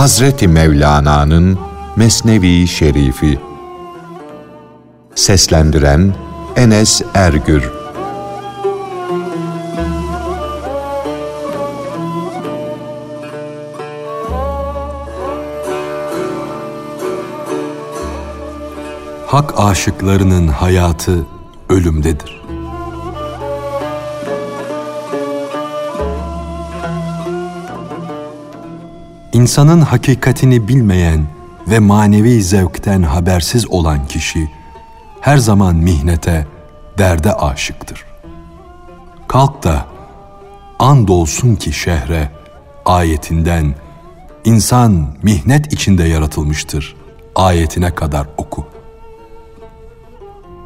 Hazreti Mevlana'nın Mesnevi Şerifi Seslendiren Enes Ergür Hak aşıklarının hayatı ölümdedir. İnsanın hakikatini bilmeyen ve manevi zevkten habersiz olan kişi her zaman mihnete, derde aşıktır. Kalk da andolsun ki şehre ayetinden insan mihnet içinde yaratılmıştır ayetine kadar oku.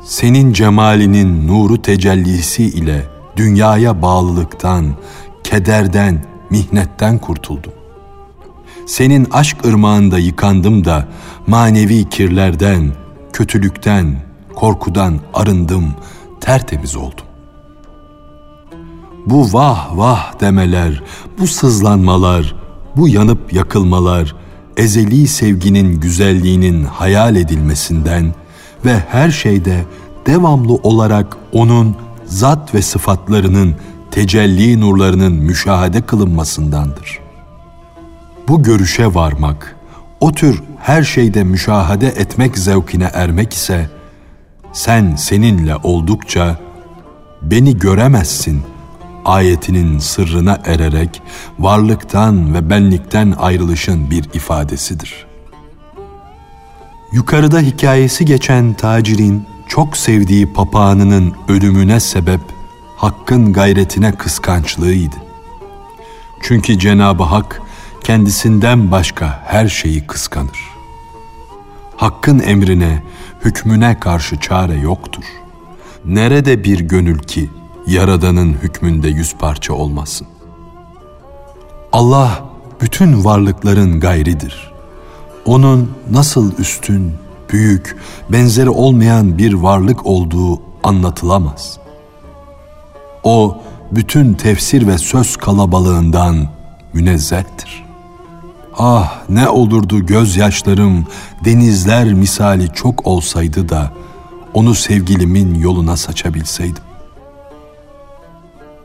Senin cemalinin nuru tecellisi ile dünyaya bağlılıktan, kederden, mihnetten kurtuldum. Senin aşk ırmağında yıkandım da manevi kirlerden, kötülükten, korkudan arındım, tertemiz oldum. Bu vah vah demeler, bu sızlanmalar, bu yanıp yakılmalar, ezeli sevginin güzelliğinin hayal edilmesinden ve her şeyde devamlı olarak onun zat ve sıfatlarının tecelli nurlarının müşahede kılınmasındandır. Bu görüşe varmak, o tür her şeyde müşahede etmek zevkine ermek ise, sen seninle oldukça beni göremezsin ayetinin sırrına ererek varlıktan ve benlikten ayrılışın bir ifadesidir. Yukarıda hikayesi geçen tacirin çok sevdiği papağanının ölümüne sebep Hakk'ın gayretine kıskançlığıydı. Çünkü Cenab-ı Hak kendisinden başka her şeyi kıskanır. Hakk'ın emrine, hükmüne karşı çare yoktur. Nerede bir gönül ki Yaradan'ın hükmünde yüz parça olmasın? Allah bütün varlıkların gayridir. Onun nasıl üstün, büyük, benzeri olmayan bir varlık olduğu anlatılamaz. O bütün tefsir ve söz kalabalığından münezzehtir. Ah ne olurdu gözyaşlarım denizler misali çok olsaydı da onu sevgilimin yoluna saçabilseydim.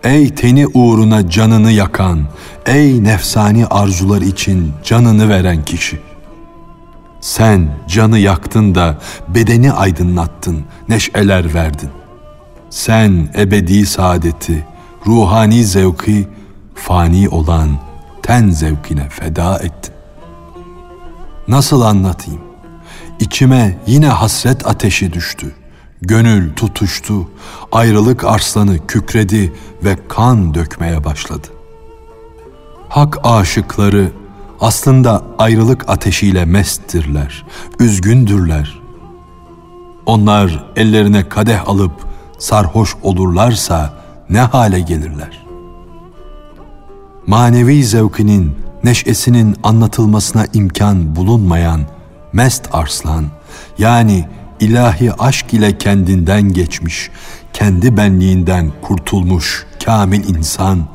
Ey teni uğruna canını yakan, ey nefsani arzular için canını veren kişi. Sen canı yaktın da bedeni aydınlattın, neşeler verdin. Sen ebedi saadeti, ruhani zevki, fani olan ten zevkine feda ettin. Nasıl anlatayım? İçime yine hasret ateşi düştü. Gönül tutuştu, ayrılık arslanı kükredi ve kan dökmeye başladı. Hak aşıkları aslında ayrılık ateşiyle mesttirler, üzgündürler. Onlar ellerine kadeh alıp sarhoş olurlarsa ne hale gelirler? Manevi zevkinin, neşesinin anlatılmasına imkan bulunmayan mest arslan, yani ilahi aşk ile kendinden geçmiş, kendi benliğinden kurtulmuş kamil insan,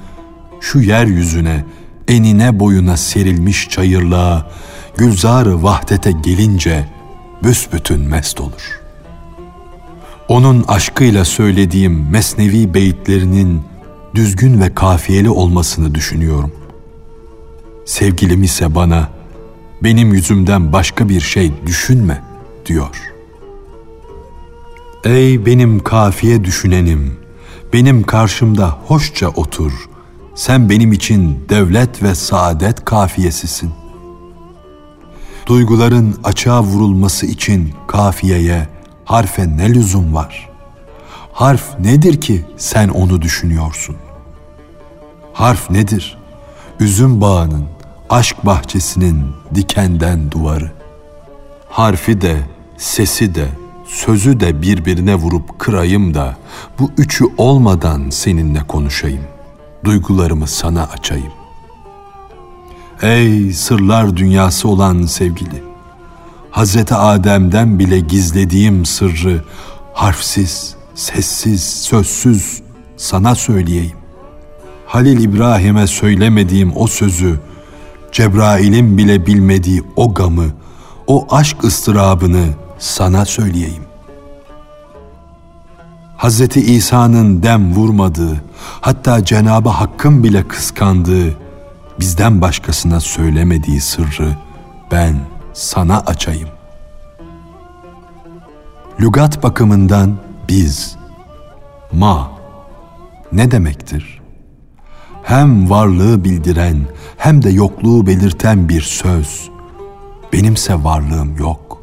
şu yeryüzüne, enine boyuna serilmiş çayırlığa, gülzar-ı vahdete gelince büsbütün mest olur. Onun aşkıyla söylediğim mesnevi beyitlerinin düzgün ve kafiyeli olmasını düşünüyorum. Sevgilim ise bana, benim yüzümden başka bir şey düşünme diyor.'' Ey benim kafiye düşünenim, benim karşımda hoşça otur. Sen benim için devlet ve saadet kafiyesisin. Duyguların açığa vurulması için kafiyeye, harfe ne lüzum var? Harf nedir ki sen onu düşünüyorsun? Harf nedir? Üzüm bağının, aşk bahçesinin dikenden duvarı. Harfi de, sesi de, sözü de birbirine vurup kırayım da bu üçü olmadan seninle konuşayım. Duygularımı sana açayım. Ey sırlar dünyası olan sevgili. Hazreti Adem'den bile gizlediğim sırrı harfsiz, sessiz, sözsüz sana söyleyeyim. Halil İbrahim'e söylemediğim o sözü Cebrail'in bile bilmediği o gamı, o aşk ıstırabını sana söyleyeyim. Hz. İsa'nın dem vurmadığı, hatta Cenabı Hakk'ın bile kıskandığı, bizden başkasına söylemediği sırrı ben sana açayım. Lügat bakımından biz, ma, ne demektir? Hem varlığı bildiren hem de yokluğu belirten bir söz. Benimse varlığım yok.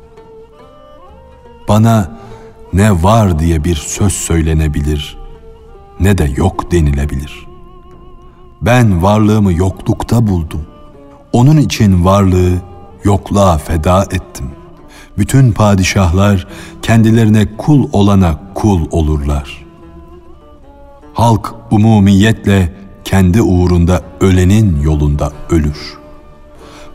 Bana ne var diye bir söz söylenebilir ne de yok denilebilir. Ben varlığımı yoklukta buldum. Onun için varlığı yokluğa feda ettim. Bütün padişahlar kendilerine kul olana kul olurlar. Halk umumiyetle kendi uğrunda ölenin yolunda ölür.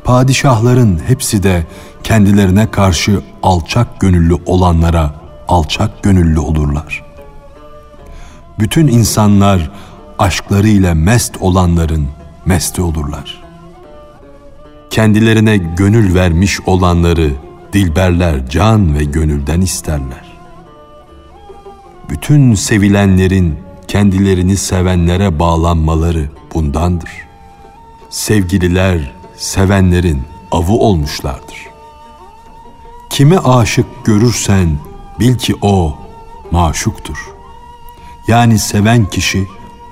Padişahların hepsi de kendilerine karşı alçak gönüllü olanlara alçak gönüllü olurlar. Bütün insanlar aşklarıyla mest olanların mesti olurlar. Kendilerine gönül vermiş olanları dilberler can ve gönülden isterler. Bütün sevilenlerin kendilerini sevenlere bağlanmaları bundandır. Sevgililer sevenlerin avı olmuşlardır. Kime aşık görürsen bil ki o maşuktur. Yani seven kişi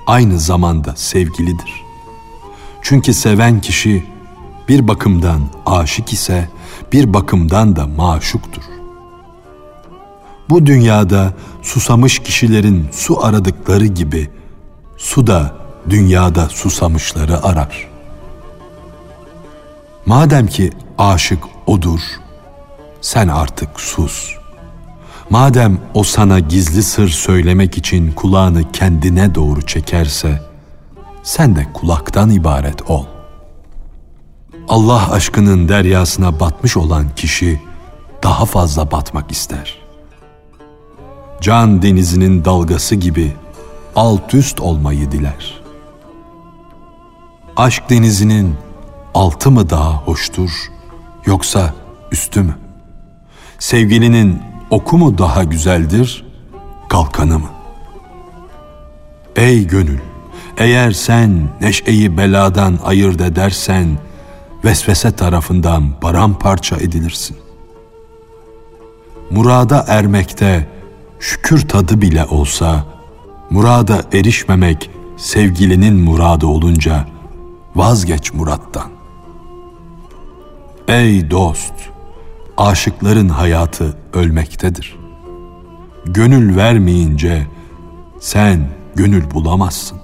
aynı zamanda sevgilidir. Çünkü seven kişi bir bakımdan aşık ise bir bakımdan da maşuktur. Bu dünyada susamış kişilerin su aradıkları gibi su da dünyada susamışları arar. Madem ki aşık odur, sen artık sus. Madem o sana gizli sır söylemek için kulağını kendine doğru çekerse, sen de kulaktan ibaret ol. Allah aşkının deryasına batmış olan kişi daha fazla batmak ister. Can denizinin dalgası gibi alt üst olmayı diler. Aşk denizinin altı mı daha hoştur yoksa üstü mü? Sevgilinin oku mu daha güzeldir, kalkanı mı? Ey gönül, eğer sen neşeyi beladan ayırt edersen, vesvese tarafından paramparça edilirsin. Murada ermekte şükür tadı bile olsa, murada erişmemek sevgilinin muradı olunca vazgeç murattan. Ey dost! Aşıkların hayatı ölmektedir. Gönül vermeyince sen gönül bulamazsın.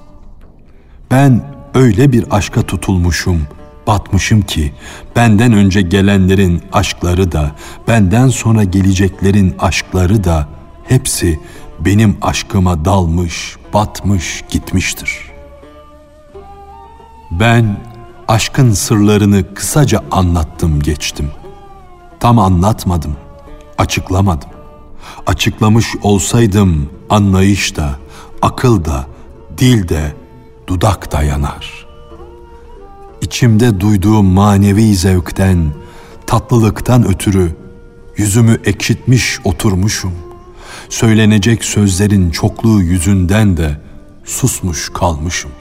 Ben öyle bir aşka tutulmuşum, batmışım ki benden önce gelenlerin aşkları da, benden sonra geleceklerin aşkları da hepsi benim aşkıma dalmış, batmış, gitmiştir. Ben aşkın sırlarını kısaca anlattım geçtim. Tam anlatmadım, açıklamadım. Açıklamış olsaydım anlayış da, akıl da, dil de, dudak da yanar. İçimde duyduğum manevi zevkten, tatlılıktan ötürü yüzümü ekşitmiş oturmuşum. Söylenecek sözlerin çokluğu yüzünden de susmuş kalmışım.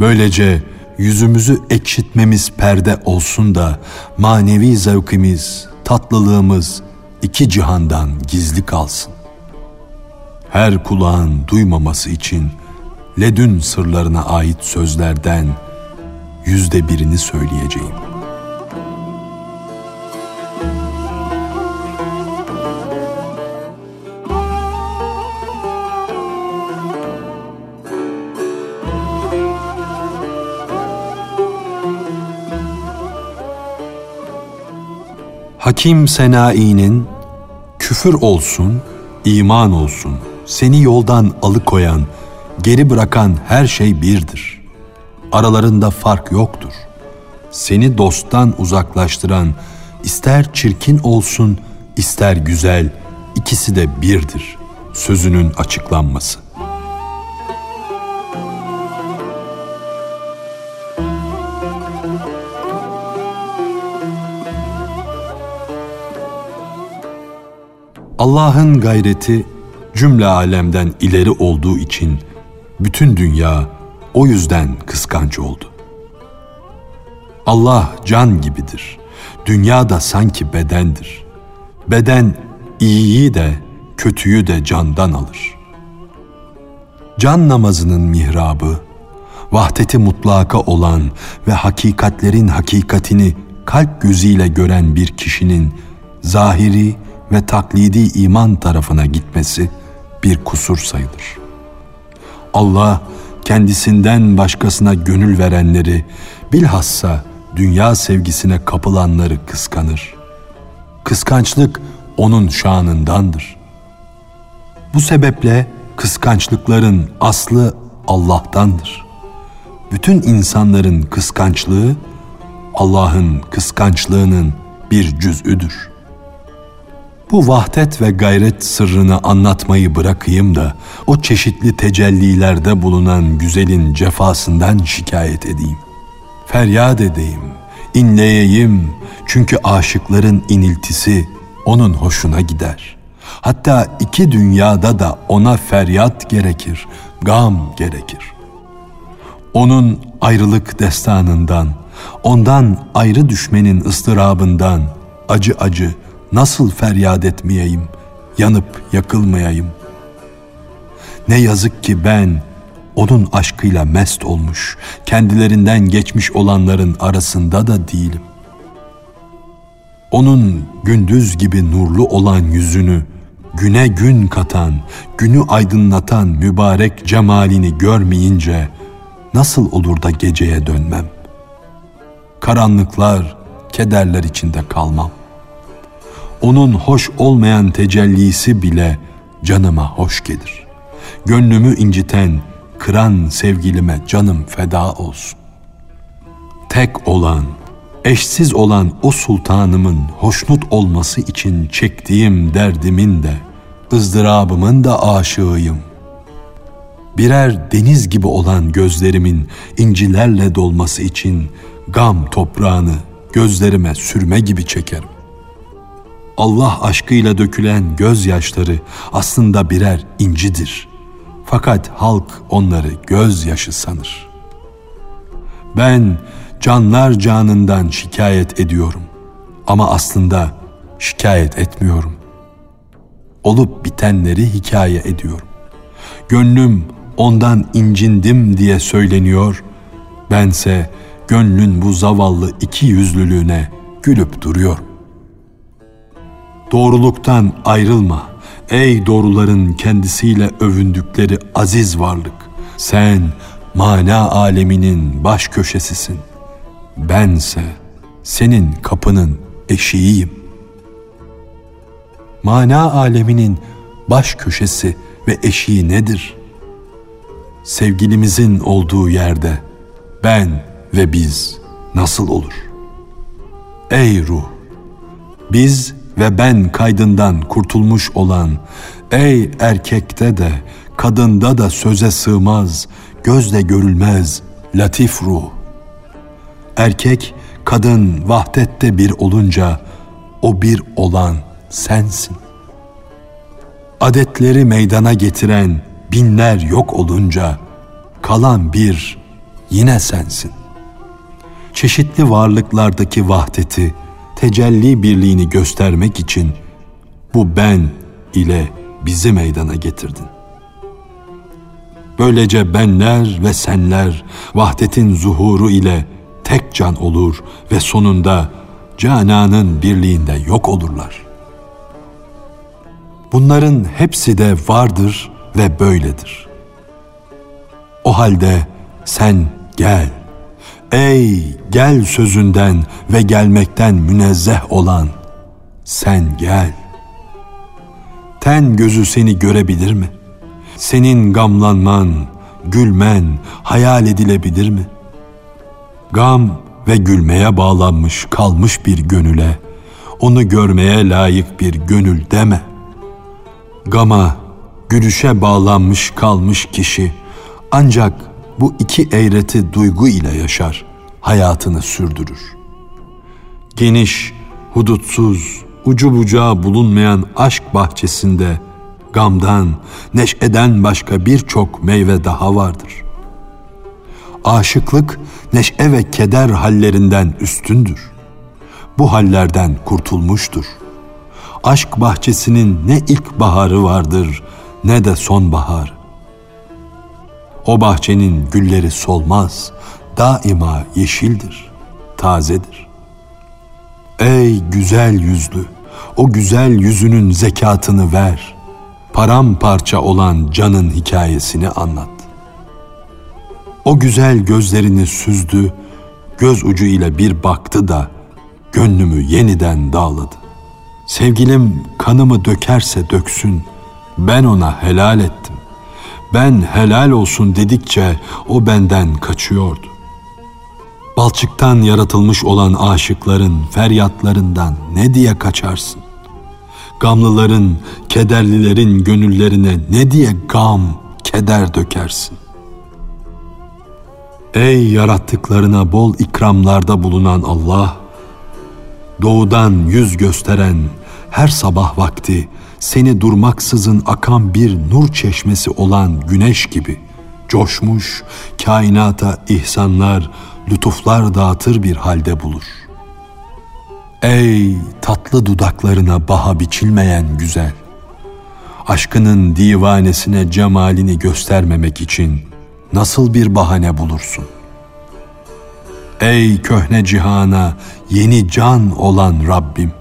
Böylece yüzümüzü ekşitmemiz perde olsun da manevi zevkimiz, tatlılığımız iki cihandan gizli kalsın. Her kulağın duymaması için ledün sırlarına ait sözlerden yüzde birini söyleyeceğim. Hakim Sena'i'nin küfür olsun, iman olsun, seni yoldan alıkoyan, geri bırakan her şey birdir. Aralarında fark yoktur. Seni dosttan uzaklaştıran, ister çirkin olsun, ister güzel, ikisi de birdir. Sözünün açıklanması. Allah'ın gayreti cümle alemden ileri olduğu için bütün dünya o yüzden kıskanç oldu. Allah can gibidir. Dünya da sanki bedendir. Beden iyiyi de kötüyü de candan alır. Can namazının mihrabı, vahdeti mutlaka olan ve hakikatlerin hakikatini kalp gözüyle gören bir kişinin zahiri ve taklidi iman tarafına gitmesi bir kusur sayılır. Allah kendisinden başkasına gönül verenleri, bilhassa dünya sevgisine kapılanları kıskanır. Kıskançlık onun şanındandır. Bu sebeple kıskançlıkların aslı Allah'tandır. Bütün insanların kıskançlığı Allah'ın kıskançlığının bir cüz'üdür. Bu vahdet ve gayret sırrını anlatmayı bırakayım da o çeşitli tecellilerde bulunan güzelin cefasından şikayet edeyim. Feryat edeyim, inleyeyim çünkü aşıkların iniltisi onun hoşuna gider. Hatta iki dünyada da ona feryat gerekir, gam gerekir. Onun ayrılık destanından, ondan ayrı düşmenin ıstırabından acı acı nasıl feryat etmeyeyim, yanıp yakılmayayım? Ne yazık ki ben onun aşkıyla mest olmuş, kendilerinden geçmiş olanların arasında da değilim. Onun gündüz gibi nurlu olan yüzünü, güne gün katan, günü aydınlatan mübarek cemalini görmeyince nasıl olur da geceye dönmem? Karanlıklar, kederler içinde kalmam. Onun hoş olmayan tecellisi bile canıma hoş gelir. Gönlümü inciten, kıran sevgilime canım feda olsun. Tek olan, eşsiz olan o sultanımın hoşnut olması için çektiğim derdimin de, ızdırabımın da aşığıyım. Birer deniz gibi olan gözlerimin incilerle dolması için gam toprağını gözlerime sürme gibi çekerim. Allah aşkıyla dökülen gözyaşları aslında birer incidir. Fakat halk onları gözyaşı sanır. Ben canlar canından şikayet ediyorum ama aslında şikayet etmiyorum. Olup bitenleri hikaye ediyorum. Gönlüm ondan incindim diye söyleniyor. Bense gönlün bu zavallı iki yüzlülüğüne gülüp duruyorum. Doğruluktan ayrılma. Ey doğruların kendisiyle övündükleri aziz varlık. Sen mana aleminin baş köşesisin. Bense senin kapının eşiğiyim. Mana aleminin baş köşesi ve eşiği nedir? Sevgilimizin olduğu yerde ben ve biz nasıl olur? Ey ruh! Biz ve ben kaydından kurtulmuş olan ey erkekte de kadında da söze sığmaz, gözle görülmez latif ruh. Erkek kadın vahdette bir olunca o bir olan sensin. Adetleri meydana getiren binler yok olunca kalan bir yine sensin. Çeşitli varlıklardaki vahdeti tecelli birliğini göstermek için bu ben ile bizi meydana getirdin. Böylece benler ve senler vahdetin zuhuru ile tek can olur ve sonunda cananın birliğinde yok olurlar. Bunların hepsi de vardır ve böyledir. O halde sen gel Ey gel sözünden ve gelmekten münezzeh olan sen gel. Ten gözü seni görebilir mi? Senin gamlanman, gülmen hayal edilebilir mi? Gam ve gülmeye bağlanmış kalmış bir gönüle, onu görmeye layık bir gönül deme. Gama, gülüşe bağlanmış kalmış kişi ancak bu iki eğreti duygu ile yaşar, hayatını sürdürür. Geniş, hudutsuz, ucu bucağı bulunmayan aşk bahçesinde gamdan, neşeden başka birçok meyve daha vardır. Aşıklık neşe ve keder hallerinden üstündür. Bu hallerden kurtulmuştur. Aşk bahçesinin ne ilk baharı vardır ne de sonbahar. O bahçenin gülleri solmaz, daima yeşildir, tazedir. Ey güzel yüzlü, o güzel yüzünün zekatını ver. Paramparça olan canın hikayesini anlat. O güzel gözlerini süzdü, göz ucu ile bir baktı da gönlümü yeniden dağladı. Sevgilim kanımı dökerse döksün, ben ona helal ettim. Ben helal olsun dedikçe o benden kaçıyordu. Balçıktan yaratılmış olan aşıkların feryatlarından ne diye kaçarsın? Gamlıların, kederlilerin gönüllerine ne diye gam, keder dökersin? Ey yarattıklarına bol ikramlarda bulunan Allah, doğudan yüz gösteren her sabah vakti seni durmaksızın akan bir nur çeşmesi olan güneş gibi coşmuş, kainata ihsanlar, lütuflar dağıtır bir halde bulur. Ey tatlı dudaklarına baha biçilmeyen güzel! Aşkının divanesine cemalini göstermemek için nasıl bir bahane bulursun? Ey köhne cihana yeni can olan Rabbim!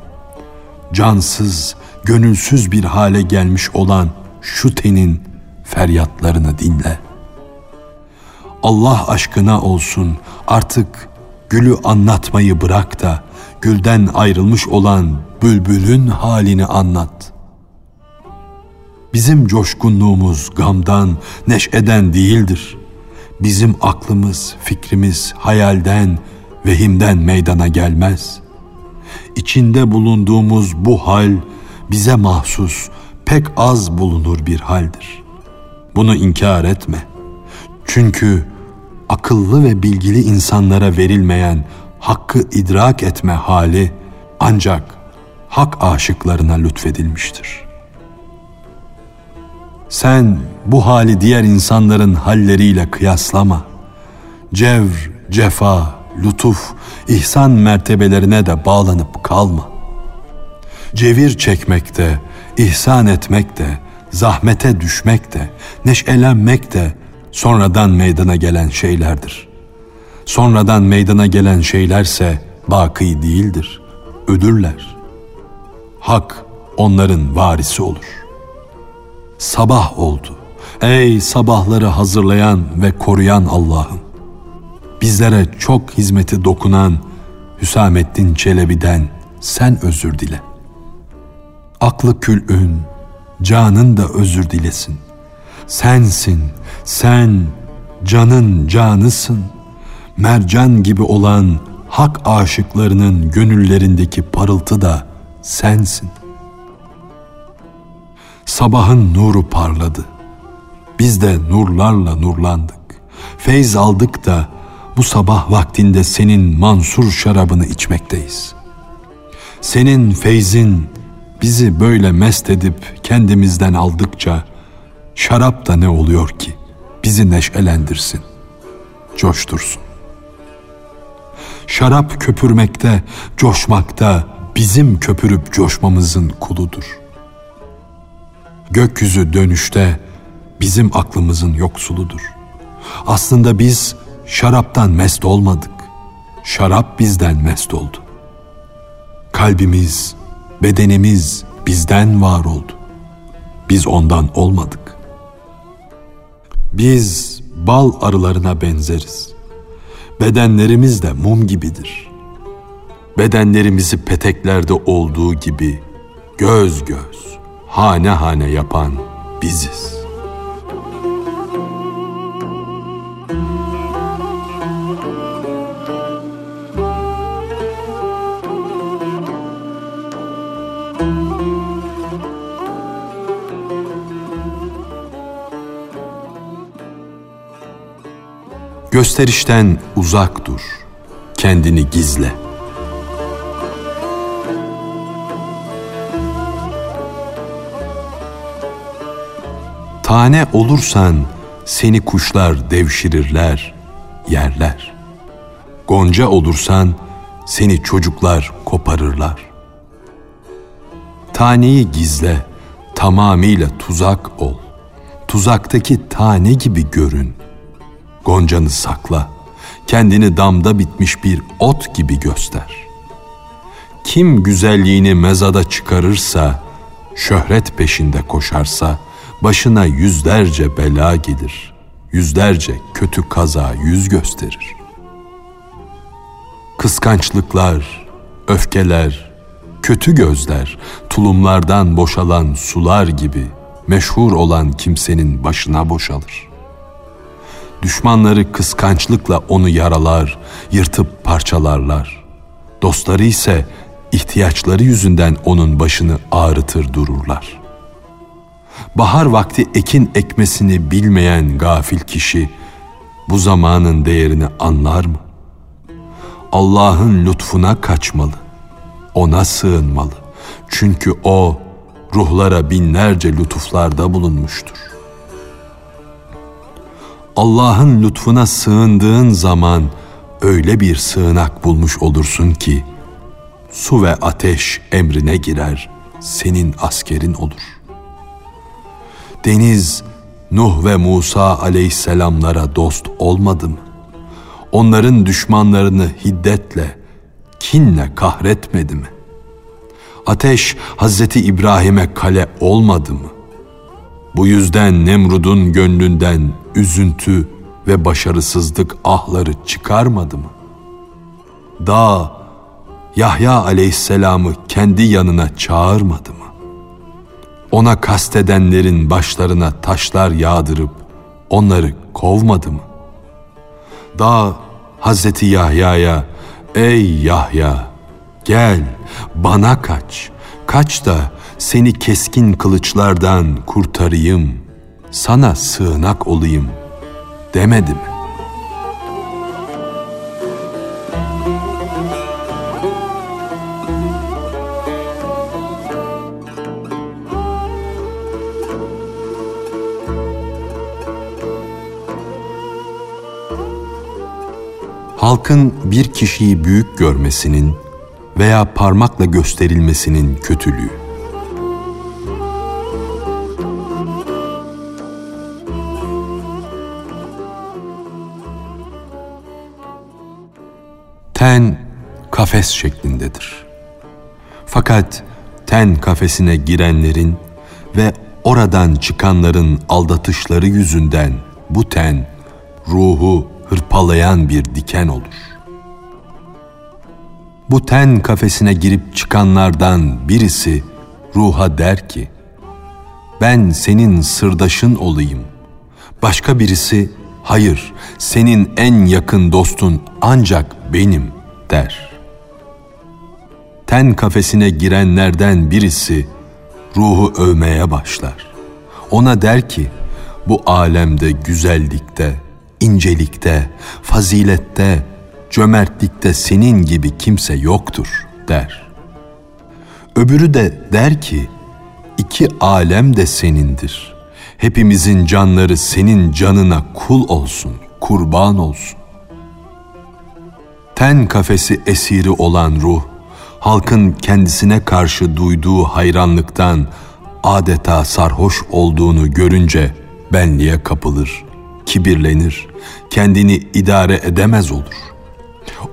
Cansız, gönülsüz bir hale gelmiş olan şu tenin feryatlarını dinle.'' Allah aşkına olsun artık gülü anlatmayı bırak da gülden ayrılmış olan bülbülün halini anlat. Bizim coşkunluğumuz gamdan, neşeden değildir. Bizim aklımız, fikrimiz hayalden, vehimden meydana gelmez. İçinde bulunduğumuz bu hal bize mahsus, pek az bulunur bir haldir. Bunu inkar etme. Çünkü akıllı ve bilgili insanlara verilmeyen hakkı idrak etme hali ancak hak aşıklarına lütfedilmiştir. Sen bu hali diğer insanların halleriyle kıyaslama. Cevr, cefa, lütuf, ihsan mertebelerine de bağlanıp kalma. Cevir çekmekte, ihsan etmekte, zahmete düşmekte, neşelenmekte, sonradan meydana gelen şeylerdir. Sonradan meydana gelen şeylerse baki değildir, ödürler. Hak onların varisi olur. Sabah oldu. Ey sabahları hazırlayan ve koruyan Allah'ım. Bizlere çok hizmeti dokunan Hüsamettin Çelebi'den sen özür dile. Aklı külün, canın da özür dilesin. Sensin, sen canın canısın. Mercan gibi olan hak aşıklarının gönüllerindeki parıltı da sensin. Sabahın nuru parladı. Biz de nurlarla nurlandık. Feyz aldık da bu sabah vaktinde senin mansur şarabını içmekteyiz. Senin feyzin bizi böyle mest edip kendimizden aldıkça Şarap da ne oluyor ki bizi neşelendirsin, coştursun. Şarap köpürmekte, coşmakta bizim köpürüp coşmamızın kuludur. Gökyüzü dönüşte bizim aklımızın yoksuludur. Aslında biz şaraptan mest olmadık. Şarap bizden mest oldu. Kalbimiz, bedenimiz bizden var oldu. Biz ondan olmadık. Biz bal arılarına benzeriz. Bedenlerimiz de mum gibidir. Bedenlerimizi peteklerde olduğu gibi göz göz, hane hane yapan biziz. Gösterişten uzak dur. Kendini gizle. Tane olursan seni kuşlar devşirirler, yerler. Gonca olursan seni çocuklar koparırlar. Taneyi gizle, tamamıyla tuzak ol. Tuzaktaki tane gibi görün. Goncanı sakla, kendini damda bitmiş bir ot gibi göster. Kim güzelliğini mezada çıkarırsa, şöhret peşinde koşarsa, başına yüzlerce bela gelir, yüzlerce kötü kaza yüz gösterir. Kıskançlıklar, öfkeler, kötü gözler, tulumlardan boşalan sular gibi meşhur olan kimsenin başına boşalır. Düşmanları kıskançlıkla onu yaralar, yırtıp parçalarlar. Dostları ise ihtiyaçları yüzünden onun başını ağrıtır dururlar. Bahar vakti ekin ekmesini bilmeyen gafil kişi bu zamanın değerini anlar mı? Allah'ın lütfuna kaçmalı. Ona sığınmalı. Çünkü o ruhlara binlerce lütuflarda bulunmuştur. Allah'ın lütfuna sığındığın zaman öyle bir sığınak bulmuş olursun ki su ve ateş emrine girer, senin askerin olur. Deniz Nuh ve Musa aleyhisselamlara dost olmadı mı? Onların düşmanlarını hiddetle, kinle kahretmedi mi? Ateş Hazreti İbrahim'e kale olmadı mı? Bu yüzden Nemrud'un gönlünden üzüntü ve başarısızlık ahları çıkarmadı mı? Dağ Yahya aleyhisselamı kendi yanına çağırmadı mı? Ona kastedenlerin başlarına taşlar yağdırıp onları kovmadı mı? Dağ Hazreti Yahya'ya ey Yahya gel bana kaç, kaç da seni keskin kılıçlardan kurtarayım, sana sığınak olayım demedi mi? Halkın bir kişiyi büyük görmesinin veya parmakla gösterilmesinin kötülüğü. Ten kafes şeklindedir. Fakat ten kafesine girenlerin ve oradan çıkanların aldatışları yüzünden bu ten ruhu hırpalayan bir diken olur. Bu ten kafesine girip çıkanlardan birisi ruha der ki, ben senin sırdaşın olayım. Başka birisi, hayır senin en yakın dostun ancak benim der. Ten kafesine girenlerden birisi ruhu övmeye başlar. Ona der ki, bu alemde güzellikte, incelikte, fazilette, cömertlikte senin gibi kimse yoktur der. Öbürü de der ki, iki alem de senindir. Hepimizin canları senin canına kul olsun, kurban olsun. Ten kafesi esiri olan ruh, halkın kendisine karşı duyduğu hayranlıktan adeta sarhoş olduğunu görünce benliğe kapılır, kibirlenir, kendini idare edemez olur.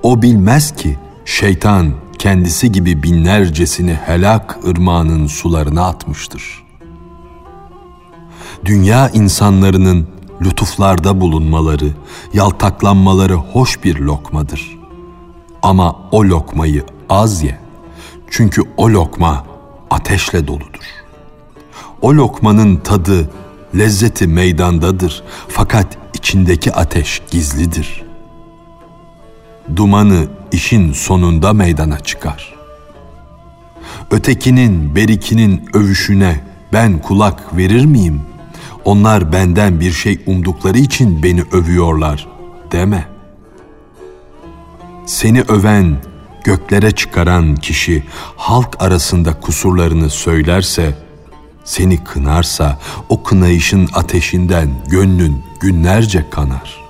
O bilmez ki şeytan kendisi gibi binlercesini helak ırmağının sularına atmıştır. Dünya insanlarının lütuflarda bulunmaları, yaltaklanmaları hoş bir lokmadır. Ama o lokmayı az ye. Çünkü o lokma ateşle doludur. O lokmanın tadı, lezzeti meydandadır fakat içindeki ateş gizlidir dumanı işin sonunda meydana çıkar. Ötekinin, berikinin övüşüne ben kulak verir miyim? Onlar benden bir şey umdukları için beni övüyorlar deme. Seni öven, göklere çıkaran kişi halk arasında kusurlarını söylerse Seni kınarsa o kınayışın ateşinden gönlün günlerce kanar.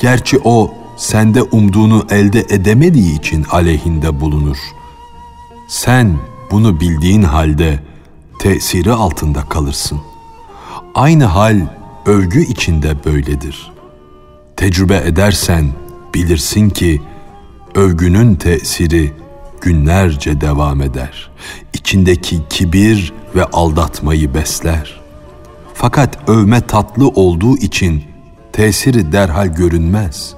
Gerçi o sende umduğunu elde edemediği için aleyhinde bulunur. Sen bunu bildiğin halde tesiri altında kalırsın. Aynı hal övgü içinde böyledir. Tecrübe edersen bilirsin ki övgünün tesiri günlerce devam eder. İçindeki kibir ve aldatmayı besler. Fakat övme tatlı olduğu için tesiri derhal görünmez.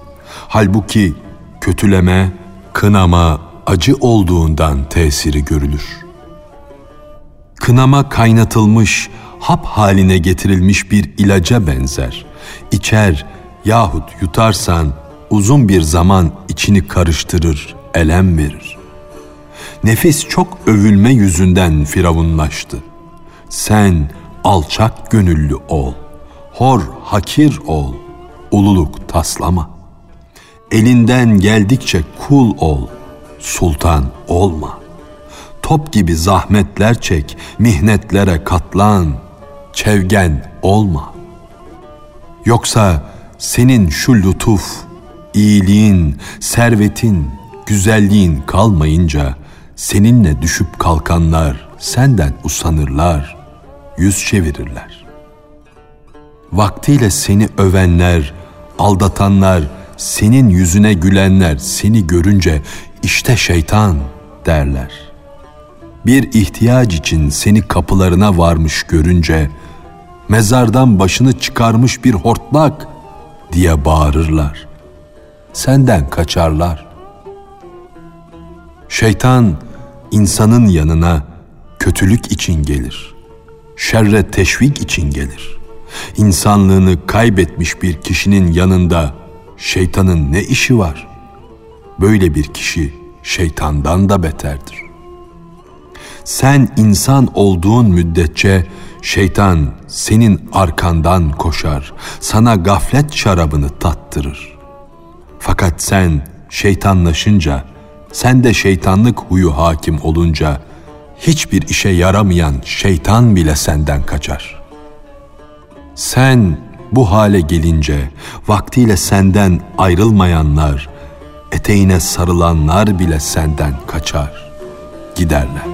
Halbuki kötüleme, kınama acı olduğundan tesiri görülür. Kınama kaynatılmış, hap haline getirilmiş bir ilaca benzer. İçer yahut yutarsan uzun bir zaman içini karıştırır, elem verir. Nefis çok övülme yüzünden firavunlaştı. Sen alçak gönüllü ol, hor hakir ol, ululuk taslama. Elinden geldikçe kul ol, sultan olma. Top gibi zahmetler çek, mihnetlere katlan, çevgen olma. Yoksa senin şu lütuf, iyiliğin, servetin, güzelliğin kalmayınca seninle düşüp kalkanlar senden usanırlar, yüz çevirirler. Vaktiyle seni övenler, aldatanlar, senin yüzüne gülenler seni görünce işte şeytan derler. Bir ihtiyaç için seni kapılarına varmış görünce mezardan başını çıkarmış bir hortlak diye bağırırlar. Senden kaçarlar. Şeytan insanın yanına kötülük için gelir. Şerre teşvik için gelir. İnsanlığını kaybetmiş bir kişinin yanında şeytanın ne işi var? Böyle bir kişi şeytandan da beterdir. Sen insan olduğun müddetçe şeytan senin arkandan koşar, sana gaflet şarabını tattırır. Fakat sen şeytanlaşınca, sen de şeytanlık huyu hakim olunca, hiçbir işe yaramayan şeytan bile senden kaçar. Sen bu hale gelince vaktiyle senden ayrılmayanlar, eteğine sarılanlar bile senden kaçar, giderler.